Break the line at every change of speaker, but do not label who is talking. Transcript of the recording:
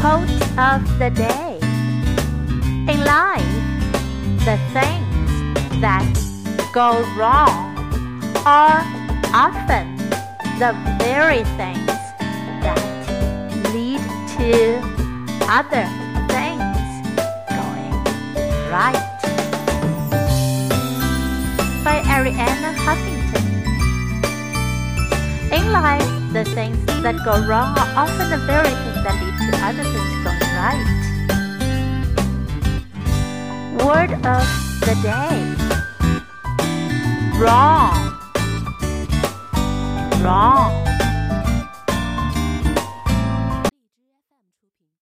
Quote of the day In life, the things that go wrong are often the very things that lead to other things going right. By Arianna Huffington. In life, the things that go wrong are often the very things that lead to other things going right. Word of the day wrong, wrong.